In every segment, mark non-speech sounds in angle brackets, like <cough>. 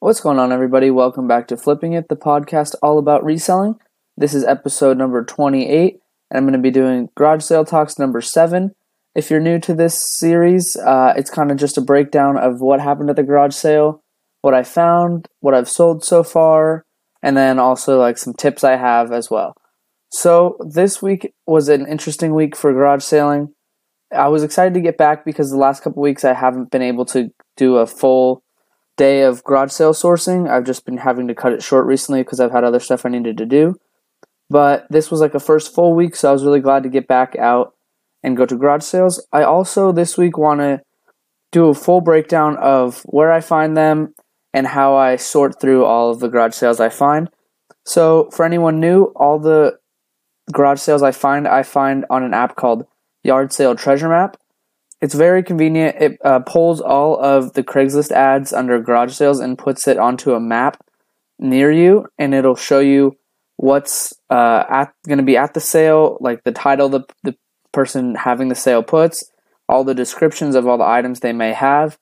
What's going on, everybody? Welcome back to Flipping It, the podcast all about reselling. This is episode number 28, and I'm going to be doing garage sale talks number 7. If you're new to this series, uh, it's kind of just a breakdown of what happened at the garage sale, what I found, what I've sold so far, and then also like some tips I have as well. So, this week was an interesting week for garage selling. I was excited to get back because the last couple weeks I haven't been able to do a full day of garage sale sourcing. I've just been having to cut it short recently because I've had other stuff I needed to do. But this was like a first full week, so I was really glad to get back out and go to garage sales. I also this week want to do a full breakdown of where I find them and how I sort through all of the garage sales I find. So, for anyone new, all the garage sales I find, I find on an app called Yard Sale Treasure Map. It's very convenient. It uh, pulls all of the Craigslist ads under garage sales and puts it onto a map near you, and it'll show you what's uh, at going to be at the sale, like the title the the person having the sale puts, all the descriptions of all the items they may have,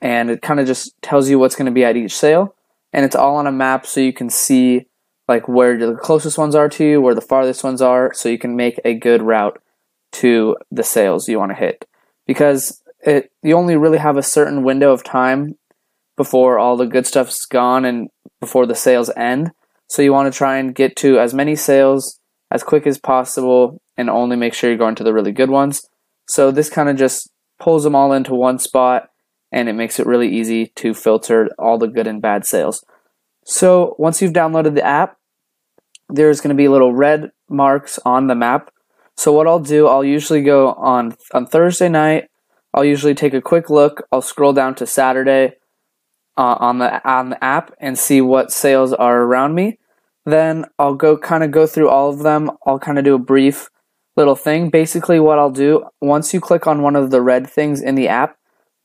and it kind of just tells you what's going to be at each sale, and it's all on a map so you can see like where the closest ones are to you, where the farthest ones are, so you can make a good route to the sales you want to hit because it you only really have a certain window of time before all the good stuff's gone and before the sales end. So you want to try and get to as many sales as quick as possible and only make sure you're going to the really good ones. So this kind of just pulls them all into one spot and it makes it really easy to filter all the good and bad sales. So once you've downloaded the app, there's going to be little red marks on the map so what I'll do, I'll usually go on on Thursday night. I'll usually take a quick look. I'll scroll down to Saturday uh, on the on the app and see what sales are around me. Then I'll go kind of go through all of them. I'll kind of do a brief little thing. Basically, what I'll do once you click on one of the red things in the app,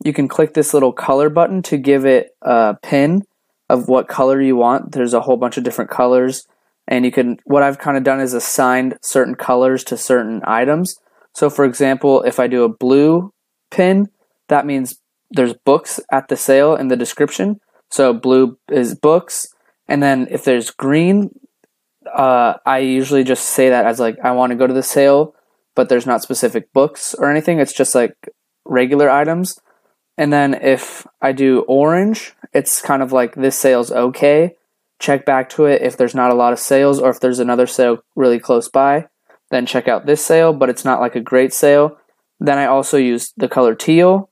you can click this little color button to give it a pin of what color you want. There's a whole bunch of different colors and you can what I've kind of done is assigned certain colors to certain items. So for example, if I do a blue pin, that means there's books at the sale in the description. So blue is books, and then if there's green, uh, I usually just say that as like I want to go to the sale, but there's not specific books or anything. It's just like regular items. And then if I do orange, it's kind of like this sale's okay check back to it if there's not a lot of sales or if there's another sale really close by. Then check out this sale, but it's not like a great sale. Then I also use the color teal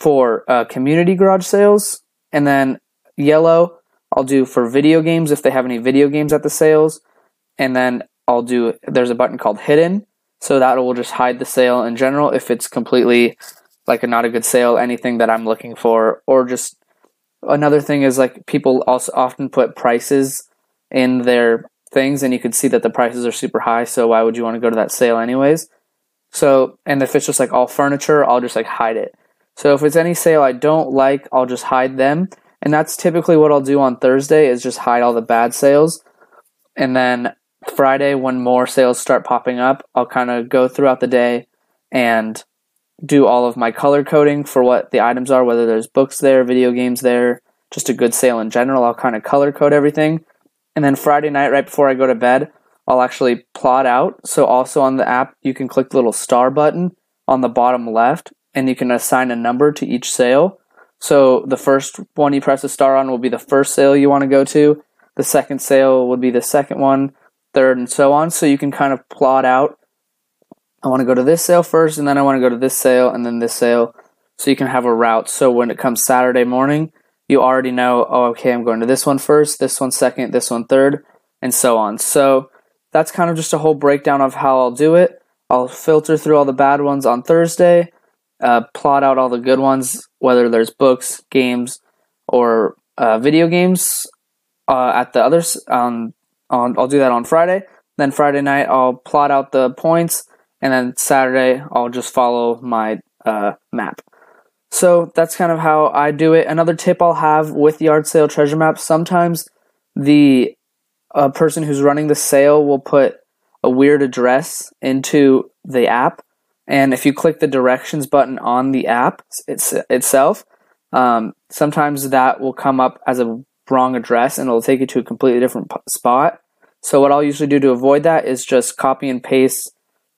for uh, community garage sales. And then yellow I'll do for video games if they have any video games at the sales. And then I'll do, there's a button called hidden. So that will just hide the sale in general if it's completely like a not a good sale, anything that I'm looking for, or just another thing is like people also often put prices in their things and you can see that the prices are super high so why would you want to go to that sale anyways? So and if it's just like all furniture i'll just like hide it. So if it's any sale i don't like i'll just hide them and that's typically what i'll do on thursday is just hide all the bad sales. And then friday when more sales start popping up i'll kind of go throughout the day and do all of my color coding for what the items are, whether there's books there, video games there, just a good sale in general. I'll kind of color code everything. And then Friday night, right before I go to bed, I'll actually plot out. So, also on the app, you can click the little star button on the bottom left and you can assign a number to each sale. So, the first one you press a star on will be the first sale you want to go to, the second sale would be the second one, third, and so on. So, you can kind of plot out I want to go to this sale first, and then I want to go to this sale, and then this sale. So you can have a route. So when it comes Saturday morning, you already know, oh, okay, I'm going to this one first, this one second, this one third, and so on. So that's kind of just a whole breakdown of how I'll do it. I'll filter through all the bad ones on Thursday, uh, plot out all the good ones, whether there's books, games, or uh, video games. Uh, at the others, um, on I'll do that on Friday. Then Friday night, I'll plot out the points and then Saturday I'll just follow my uh, map. So that's kind of how I do it. Another tip I'll have with yard sale treasure maps: sometimes the uh, person who's running the sale will put a weird address into the app, and if you click the directions button on the app it's, itself, um, sometimes that will come up as a wrong address and it'll take you to a completely different p- spot. So what I'll usually do to avoid that is just copy and paste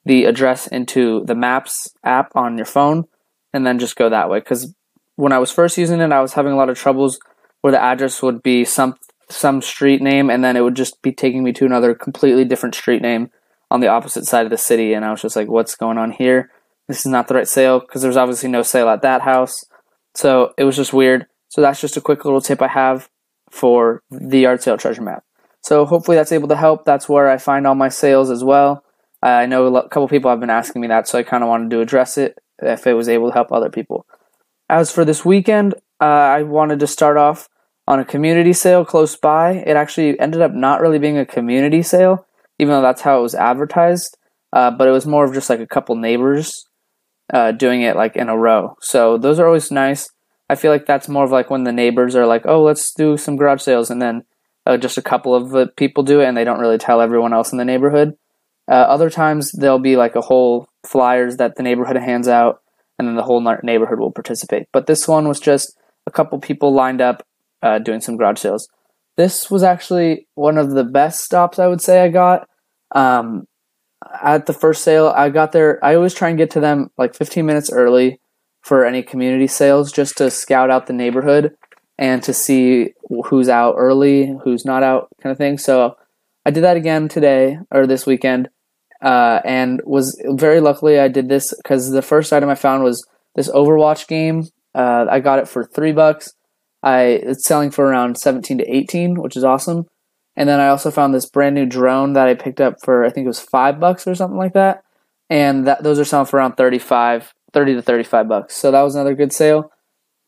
the address into the Maps app on your phone and then just go that way cuz when I was first using it I was having a lot of troubles where the address would be some some street name and then it would just be taking me to another completely different street name on the opposite side of the city and I was just like what's going on here? This is not the right sale because there's obviously no sale at that house. So it was just weird. So that's just a quick little tip I have for the yard sale treasure map. So hopefully that's able to help. That's where I find all my sales as well. I know a couple people have been asking me that, so I kind of wanted to address it if it was able to help other people. As for this weekend, uh, I wanted to start off on a community sale close by. It actually ended up not really being a community sale, even though that's how it was advertised. Uh, but it was more of just like a couple neighbors uh, doing it like in a row. So those are always nice. I feel like that's more of like when the neighbors are like, "Oh, let's do some garage sales," and then uh, just a couple of the people do it, and they don't really tell everyone else in the neighborhood. Uh, other times there'll be like a whole flyers that the neighborhood hands out, and then the whole neighborhood will participate. But this one was just a couple people lined up uh, doing some garage sales. This was actually one of the best stops I would say I got. Um, at the first sale, I got there. I always try and get to them like 15 minutes early for any community sales just to scout out the neighborhood and to see who's out early, who's not out, kind of thing. So I did that again today or this weekend, uh, and was very luckily I did this because the first item I found was this Overwatch game. Uh, I got it for three bucks. I it's selling for around 17 to 18, which is awesome. And then I also found this brand new drone that I picked up for I think it was five bucks or something like that. And that those are selling for around 35, 30 to 35 bucks. So that was another good sale.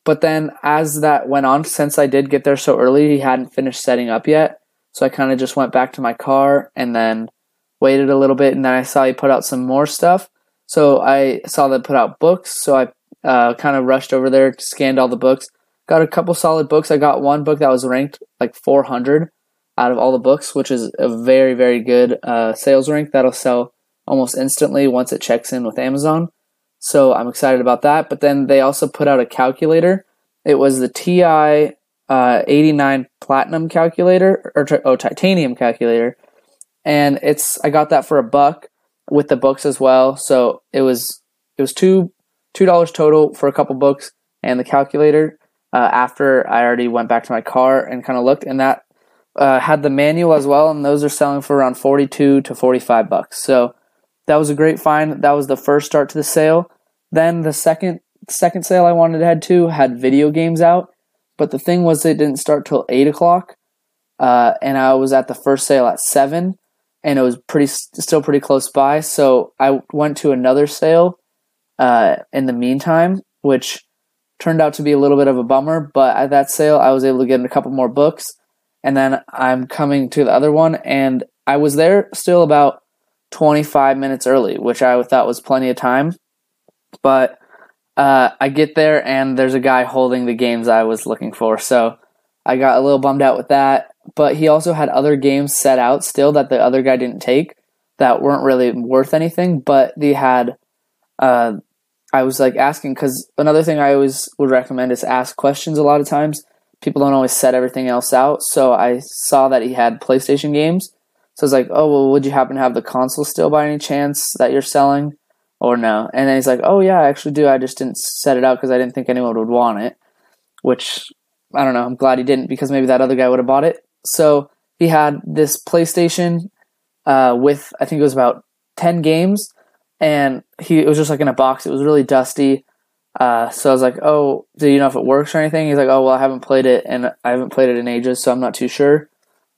But then as that went on, since I did get there so early, he hadn't finished setting up yet. So I kind of just went back to my car and then waited a little bit. And then I saw he put out some more stuff. So I saw them put out books. So I uh, kind of rushed over there, scanned all the books, got a couple solid books. I got one book that was ranked like 400 out of all the books, which is a very, very good uh, sales rank that'll sell almost instantly once it checks in with Amazon. So I'm excited about that. But then they also put out a calculator. It was the TI uh, 89 Platinum calculator or oh titanium calculator, and it's I got that for a buck with the books as well. So it was it was two two dollars total for a couple books and the calculator. Uh, after I already went back to my car and kind of looked, and that uh, had the manual as well, and those are selling for around 42 to 45 bucks. So that was a great find. That was the first start to the sale. Then the second second sale I wanted to head to had video games out, but the thing was it didn't start till eight o'clock, uh, and I was at the first sale at seven, and it was pretty still pretty close by. So I went to another sale uh, in the meantime, which turned out to be a little bit of a bummer. But at that sale, I was able to get a couple more books and then I'm coming to the other one, and I was there still about 25 minutes early, which I thought was plenty of time. But uh, I get there, and there's a guy holding the games I was looking for, so I got a little bummed out with that. But he also had other games set out still that the other guy didn't take that weren't really worth anything, but they had. Uh, I was like asking because another thing I always would recommend is ask questions a lot of times people don't always set everything else out. So I saw that he had PlayStation games. So I was like, oh, well, would you happen to have the console still by any chance that you're selling? Or no? And then he's like, oh, yeah, I actually do. I just didn't set it out because I didn't think anyone would want it. Which, I don't know. I'm glad he didn't because maybe that other guy would have bought it. So he had this PlayStation uh, with, I think it was about 10 games. And he it was just like in a box. It was really dusty. Uh, so I was like, "Oh, do you know if it works or anything?" He's like, "Oh, well, I haven't played it, and I haven't played it in ages, so I'm not too sure."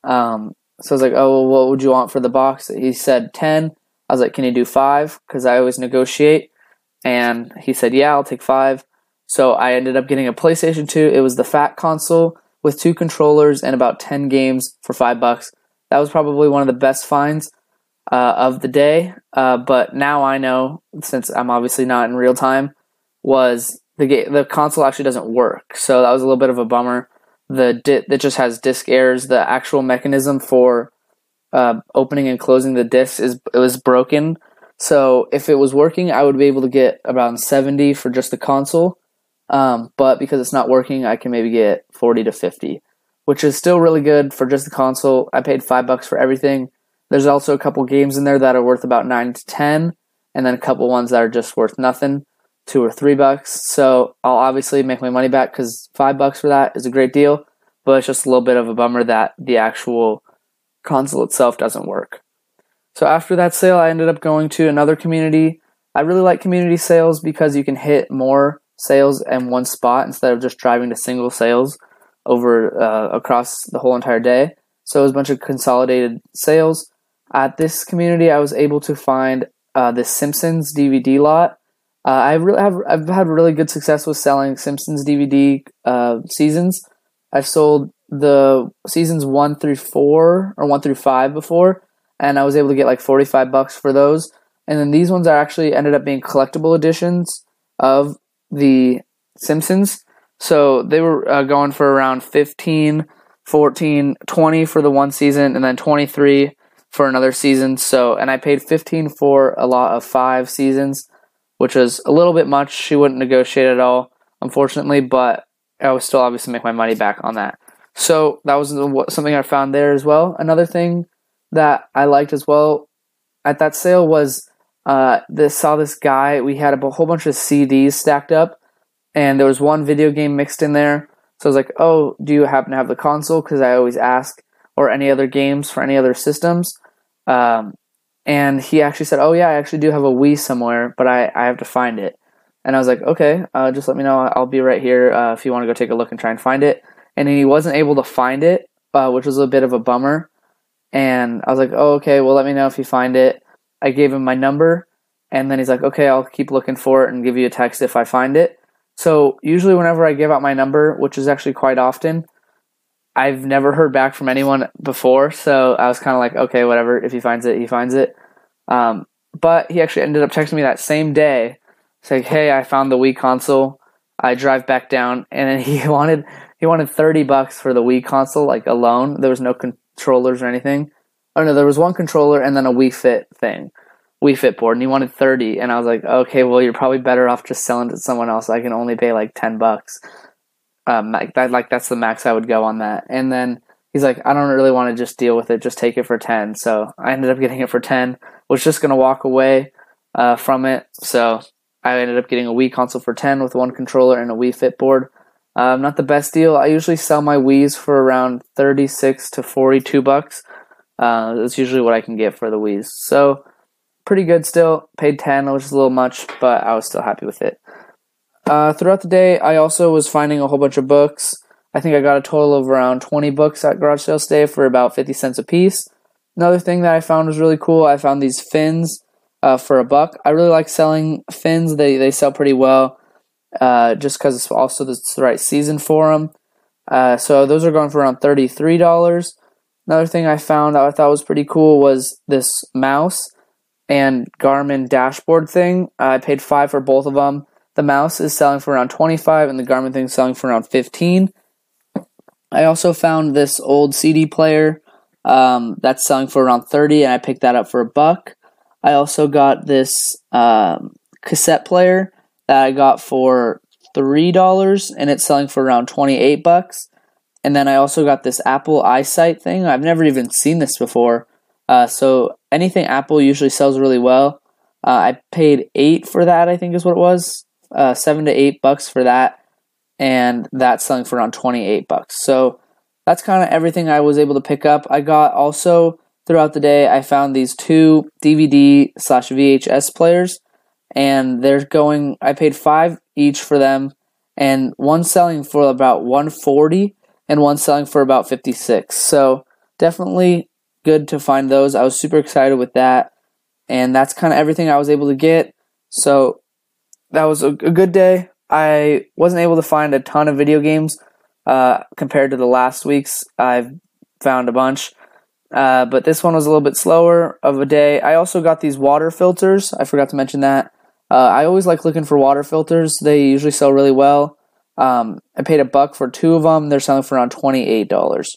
Um, so I was like, "Oh, well, what would you want for the box?" He said ten. I was like, "Can you do five? Because I always negotiate." And he said, "Yeah, I'll take five. So I ended up getting a PlayStation 2. It was the fat console with two controllers and about 10 games for 5 bucks. That was probably one of the best finds uh, of the day. Uh, but now I know, since I'm obviously not in real time, was the ga- the console actually doesn't work. So that was a little bit of a bummer. The di- just has disk errors. The actual mechanism for uh, opening and closing the disc is it was broken. So if it was working, I would be able to get around seventy for just the console. Um, but because it's not working, I can maybe get forty to fifty. which is still really good for just the console. I paid five bucks for everything. There's also a couple games in there that are worth about nine to ten, and then a couple ones that are just worth nothing, two or three bucks. So I'll obviously make my money back because five bucks for that is a great deal, but it's just a little bit of a bummer that the actual console itself doesn't work. So after that sale, I ended up going to another community. I really like community sales because you can hit more sales in one spot instead of just driving to single sales over uh, across the whole entire day. So it was a bunch of consolidated sales. At this community, I was able to find uh, the Simpsons DVD lot. Uh, I really have I've had really good success with selling Simpsons DVD uh, seasons. I've sold the seasons one through four or one through five before, and I was able to get like forty five bucks for those. And then these ones are actually ended up being collectible editions of the Simpsons. So they were uh, going for around 15, 14, 20 for the one season, and then 23 for another season. So, and I paid 15 for a lot of five seasons, which was a little bit much. She wouldn't negotiate at all, unfortunately, but I was still obviously make my money back on that. So that was something I found there as well. Another thing that I liked as well at that sale was uh, this saw this guy. We had a whole bunch of CDs stacked up, and there was one video game mixed in there. So I was like, "Oh, do you happen to have the console?" Because I always ask, or any other games for any other systems. Um, and he actually said, "Oh yeah, I actually do have a Wii somewhere, but I, I have to find it." And I was like, "Okay, uh, just let me know. I'll be right here uh, if you want to go take a look and try and find it." And he wasn't able to find it, uh, which was a bit of a bummer. And I was like, "Oh, okay. Well, let me know if you find it." I gave him my number, and then he's like, "Okay, I'll keep looking for it and give you a text if I find it." So usually, whenever I give out my number, which is actually quite often, I've never heard back from anyone before. So I was kind of like, okay, whatever. If he finds it, he finds it. Um, but he actually ended up texting me that same day, saying, "Hey, I found the Wii console. I drive back down." <laughs> And then he wanted he wanted thirty bucks for the Wii console, like alone. There was no controllers or anything. Oh no, there was one controller and then a Wii Fit thing. Wii Fit board, and he wanted thirty, and I was like, okay, well, you're probably better off just selling to someone else. I can only pay like ten bucks. Um, like that, like that's the max I would go on that. And then he's like, I don't really want to just deal with it. Just take it for ten. So I ended up getting it for ten. Was just gonna walk away uh, from it. So I ended up getting a Wii console for ten with one controller and a Wii Fit board. Um, not the best deal. I usually sell my Wii's for around thirty six to forty two bucks. Uh, that's usually what I can get for the Wii's. So pretty good still. Paid 10, which is a little much, but I was still happy with it. Uh, throughout the day, I also was finding a whole bunch of books. I think I got a total of around 20 books at garage sale day for about 50 cents a piece. Another thing that I found was really cool, I found these fins uh, for a buck. I really like selling fins, they, they sell pretty well uh, just because it's also the right season for them. Uh, so those are going for around $33. Another thing I found that I thought was pretty cool was this mouse and Garmin dashboard thing. I paid five for both of them. The mouse is selling for around 25 and the Garmin thing is selling for around 15. I also found this old CD player um, that's selling for around 30 and I picked that up for a buck. I also got this um, cassette player that I got for $3 and it's selling for around 28 bucks. And then I also got this Apple iSight thing. I've never even seen this before. Uh, so anything Apple usually sells really well. Uh, I paid eight for that. I think is what it was. Uh, seven to eight bucks for that, and that's selling for around twenty eight bucks. So that's kind of everything I was able to pick up. I got also throughout the day. I found these two DVD slash VHS players, and they're going. I paid five each for them, and one selling for about one forty and one selling for about 56. So definitely good to find those. I was super excited with that. And that's kind of everything I was able to get. So that was a, good day. I wasn't able to find a ton of video games uh, compared to the last week's. I've found a bunch. Uh, but this one was a little bit slower of a day. I also got these water filters. I forgot to mention that. Uh, I always like looking for water filters. They usually sell really well. Um, I paid a buck for two of them. They're selling for around twenty-eight dollars.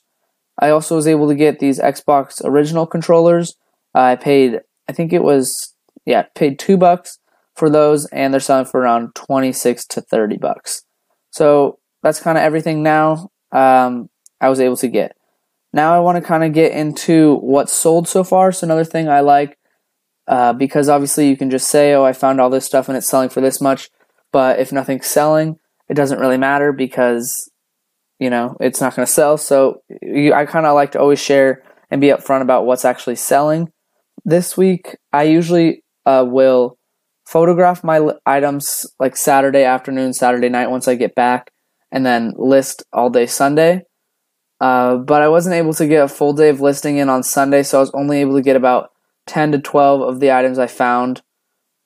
I also was able to get these Xbox original controllers. I paid, I think it was, yeah, paid two bucks for those, and they're selling for around twenty-six to thirty bucks. So that's kind of everything now. Um, I was able to get. Now I want to kind of get into what's sold so far. So another thing I like, uh, because obviously you can just say, "Oh, I found all this stuff and it's selling for this much," but if nothing's selling, it doesn't really matter because you know it's not going to sell. So you, I kind of like to always share and be upfront about what's actually selling. This week, I usually uh, will photograph my items like Saturday afternoon, Saturday night once I get back, and then list all day Sunday. Uh, but I wasn't able to get a full day of listing in on Sunday, so I was only able to get about 10 to 12 of the items I found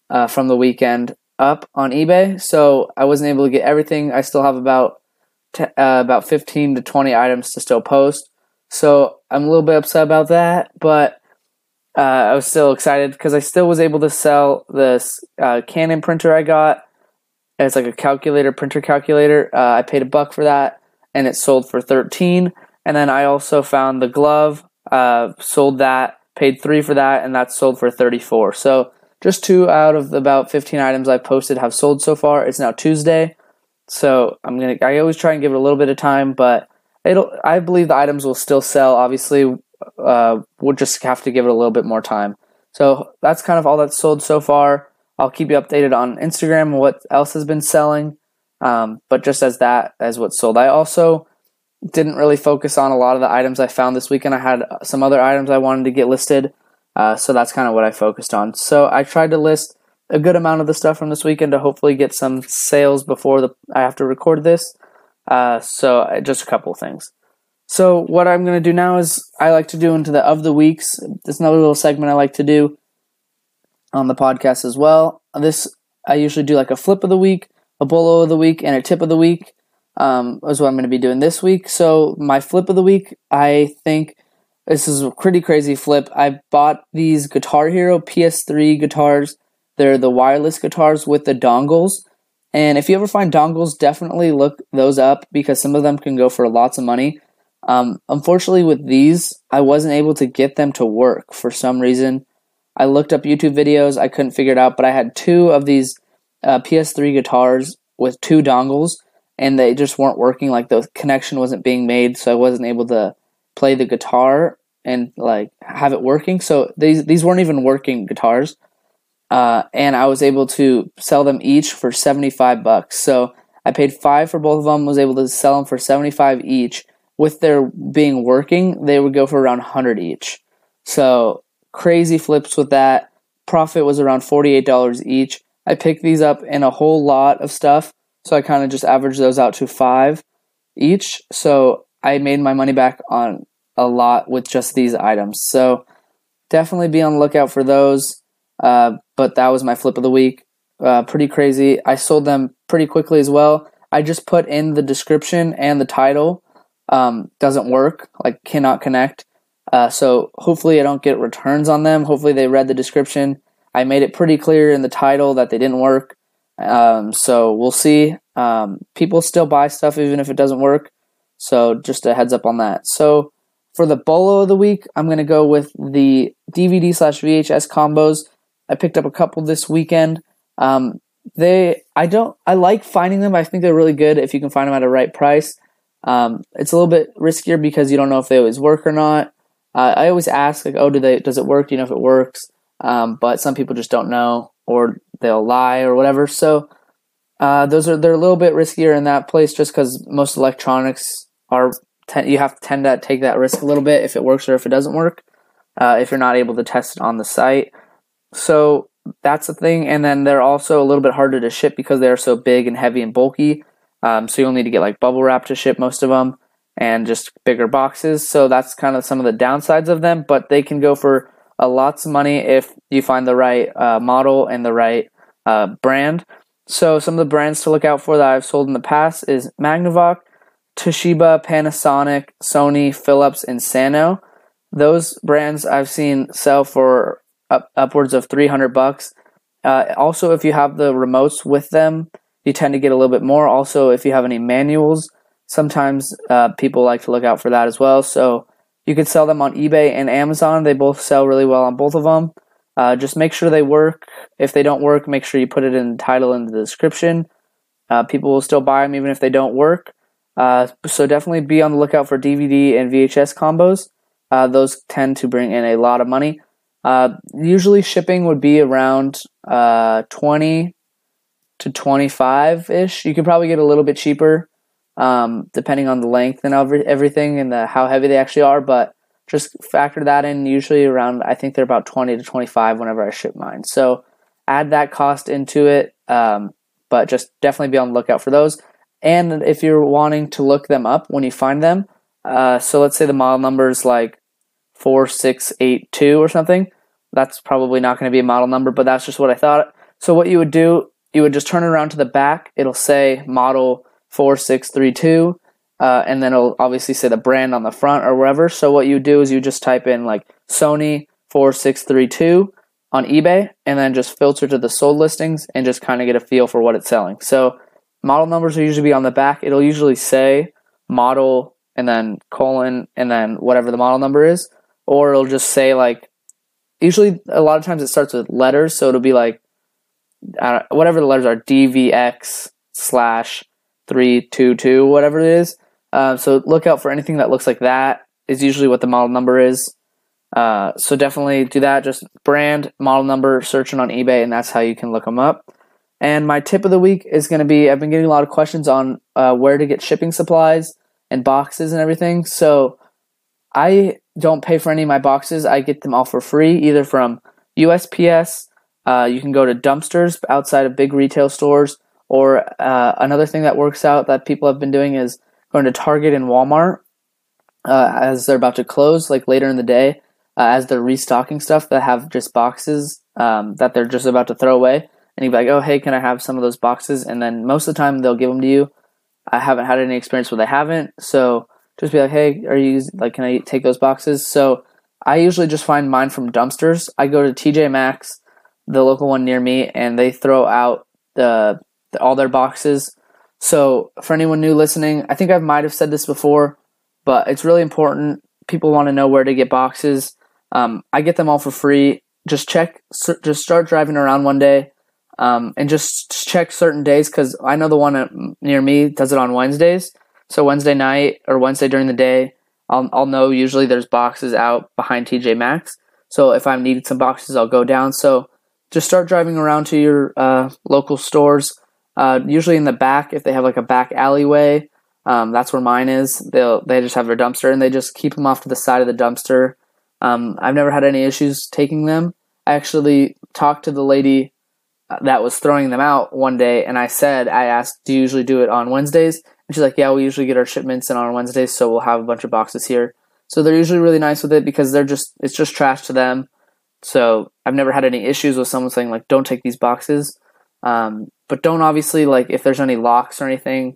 uh, from the weekend up on eBay. So I wasn't able to get everything. I still have about t- uh, about 15 to 20 items to still post. So I'm a little bit upset about that, but uh, I was still excited because I still was able to sell this uh, Canon printer I got. It's like a calculator, printer calculator. Uh, I paid a buck for that, and it sold for 13. And then I also found the glove, uh, sold that, paid three for that, and that sold for 34. So just two out of about 15 items I've posted have sold so far. It's now Tuesday, so I'm gonna. I always try and give it a little bit of time, but it'll. I believe the items will still sell. Obviously, uh, we'll just have to give it a little bit more time. So that's kind of all that's sold so far. I'll keep you updated on Instagram what else has been selling. Um, but just as that as what sold, I also didn't really focus on a lot of the items I found this weekend. I had some other items I wanted to get listed, uh, so that's kind of what I focused on. So I tried to list a good amount of the stuff from this weekend to hopefully get some sales before the I have to record this. Uh, so uh, just a couple things. So what I'm going to do now is I like to do into the of the weeks. There's another little segment I like to do on the podcast as well. This I usually do like a flip of the week, a bolo of the week, and a tip of the week. Um, is what I'm going to be doing this week. So my flip of the week, I think this is a pretty crazy flip. I bought these Guitar Hero PS3 guitars. They're the wireless guitars with the dongles. And if you ever find dongles, definitely look those up because some of them can go for lots of money. Um, unfortunately, with these, I wasn't able to get them to work for some reason. I looked up YouTube videos, I couldn't figure it out, but I had two of these uh, PS3 guitars with two dongles, and they just weren't working. Like the connection wasn't being made, so I wasn't able to play the guitar and like have it working. So these these weren't even working guitars, uh, and I was able to sell them each for seventy five bucks. So I paid five for both of them. Was able to sell them for seventy five each with their being working, they would go for around 100 each. So crazy flips with that. Profit was around $48 each. I picked these up in a whole lot of stuff, so I kind of just averaged those out to five each. So I made my money back on a lot with just these items. So definitely be on the lookout for those. Uh, but that was my flip of the week. Uh, pretty crazy. I sold them pretty quickly as well. I just put in the description and the title um, doesn't work, like cannot connect. Uh, so hopefully I don't get returns on them. Hopefully they read the description. I made it pretty clear in the title that they didn't work. Um, so we'll see. Um, people still buy stuff even if it doesn't work. So just a heads up on that. So for the bolo of the week, I'm gonna go with the DVD slash VHS combos. I picked up a couple this weekend. Um, they, I don't, I like finding them. I think they're really good if you can find them at a right price. Um, it's a little bit riskier because you don't know if they always work or not. Uh, I always ask like, oh, do they? Does it work? Do you know if it works? Um, but some people just don't know, or they'll lie or whatever. So uh, those are they're a little bit riskier in that place, just because most electronics are you have to tend to take that risk a little bit if it works or if it doesn't work. Uh, if you're not able to test it on the site, so that's the thing. And then they're also a little bit harder to ship because they are so big and heavy and bulky. Um, so you'll need to get like bubble wrap to ship most of them and just bigger boxes. So that's kind of some of the downsides of them, but they can go for a lots of money if you find the right uh, model and the right uh, brand. So some of the brands to look out for that I've sold in the past is Magnavox, Toshiba, Panasonic, Sony, Philips, and Sanyo. Those brands I've seen sell for up, upwards of 300 bucks. Uh, also, if you have the remotes with them, you tend to get a little bit more. Also, if you have any manuals, sometimes uh, people like to look out for that as well. So you could sell them on eBay and Amazon. They both sell really well on both of them. Uh, just make sure they work. If they don't work, make sure you put it in the title in the description. Uh, people will still buy them even if they don't work. Uh, so definitely be on the lookout for DVD and VHS combos. Uh, those tend to bring in a lot of money. Uh, usually shipping would be around uh, 20 to 25 ish. You could probably get a little bit cheaper um, depending on the length and every, everything and the, how heavy they actually are. But just factor that in. Usually around, I think they're about 20 to 25 whenever I ship mine. So add that cost into it. Um, but just definitely be on the lookout for those. And if you're wanting to look them up when you find them, uh, so let's say the model number is like 4682 or something. That's probably not going to be a model number, but that's just what I thought. So what you would do, you would just turn it around to the back. It'll say model 4632, uh, and then it'll obviously say the brand on the front or wherever. So what you do is you just type in like Sony 4632 on eBay and then just filter to the sold listings and just kind of get a feel for what it's selling. So model numbers will usually be on the back. It'll usually say model and then colon and then whatever the model number is, or it'll just say like usually a lot of times it starts with letters, so it'll be like whatever the letters are DVX slash three two two whatever it is. Um, so look out for anything that looks like that. Is usually what the model number is. Uh, so definitely do that. Just brand, model number, searching on eBay, and that's how you can look them up. And my tip of the week is going to be I've been getting a lot of questions on uh, where to get shipping supplies and boxes and everything. So I don't pay for any of my boxes. I get them all for free, either from USPS. Uh, you can go to dumpsters outside of big retail stores, or uh, another thing that works out that people have been doing is going to Target and Walmart uh, as they're about to close, like later in the day, uh, as they're restocking stuff that have just boxes um, that they're just about to throw away. And you'd be like, oh, hey, can I have some of those boxes? And then most of the time they'll give them to you. I haven't had any experience where they haven't. So just be like, hey, are you like, can I take those boxes? So I usually just find mine from dumpsters. I go to TJ Maxx, the local one near me, and they throw out the, the all their boxes. So for anyone new listening, I think I might have said this before, but it's really important. People want to know where to get boxes. Um, I get them all for free. Just check, just start driving around one day, um, and just check certain days because I know the one near me does it on Wednesdays. So Wednesday night or Wednesday during the day, I'll I'll know usually there's boxes out behind TJ Maxx. So if I'm needed some boxes, I'll go down. So just start driving around to your uh, local stores. Uh, usually in the back, if they have like a back alleyway, um, that's where mine is. They'll they just have their dumpster and they just keep them off to the side of the dumpster. Um, I've never had any issues taking them. I actually talked to the lady that was throwing them out one day, and I said, I asked, "Do you usually do it on Wednesdays?" And she's like, "Yeah, we usually get our shipments in on Wednesdays, so we'll have a bunch of boxes here." So they're usually really nice with it because they're just it's just trash to them. So I've never had any issues with someone saying like, "Don't take these boxes." Um, but don't obviously like if there's any locks or anything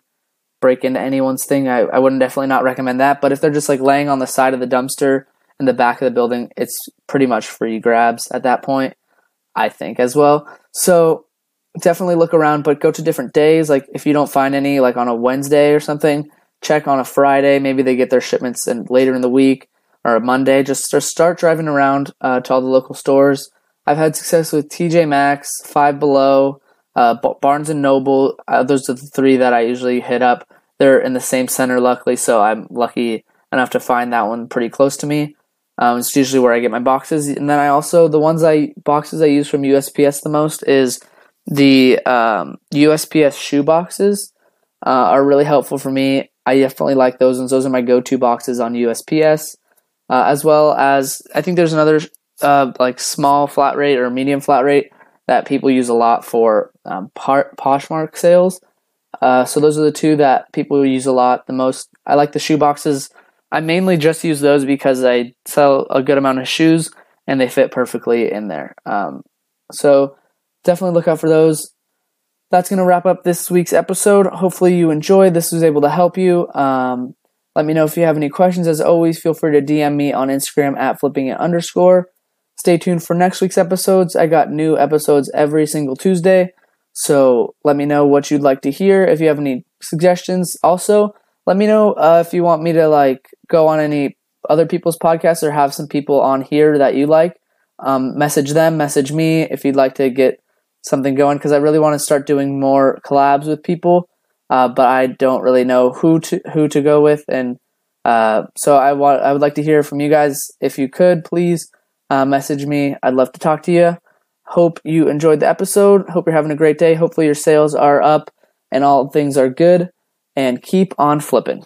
break into anyone's thing. I, I wouldn't definitely not recommend that. But if they're just like laying on the side of the dumpster in the back of the building, it's pretty much free grabs at that point, I think as well. So definitely look around, but go to different days. Like if you don't find any, like on a Wednesday or something, check on a Friday. Maybe they get their shipments in later in the week or a Monday. Just start driving around uh, to all the local stores. I've had success with TJ Maxx, Five Below, uh, Barnes and Noble. Uh, those are the three that I usually hit up. They're in the same center, luckily, so I'm lucky enough to find that one pretty close to me. Um, it's usually where I get my boxes, and then I also the ones I boxes I use from USPS the most is the um, USPS shoe boxes uh, are really helpful for me. I definitely like those ones. Those are my go-to boxes on USPS, uh, as well as I think there's another uh, like small flat rate or medium flat rate that people use a lot for um, Poshmark sales. Uh, so those are the two that people use a lot the most. I like the shoe boxes. I mainly just use those because I sell a good amount of shoes and they fit perfectly in there. Um, so definitely look out for those. That's going to wrap up this week's episode. Hopefully you enjoyed. This was able to help you. Um, let me know if you have any questions. As always, feel free to DM me on Instagram at flipping it underscore. Stay tuned for next week's episodes. I got new episodes every single Tuesday. So let me know what you'd like to hear. If you have any suggestions, also let me know uh, if you want me to like go on any other people's podcasts or have some people on here that you like. Um, message them, message me if you'd like to get something going because I really want to start doing more collabs with people. uh, but I don't really know who to who to go with, and uh, so I want I would like to hear from you guys. If you could, please uh, message me. I'd love to talk to you. Hope you enjoyed the episode. Hope you're having a great day. Hopefully your sales are up and all things are good. And keep on flipping.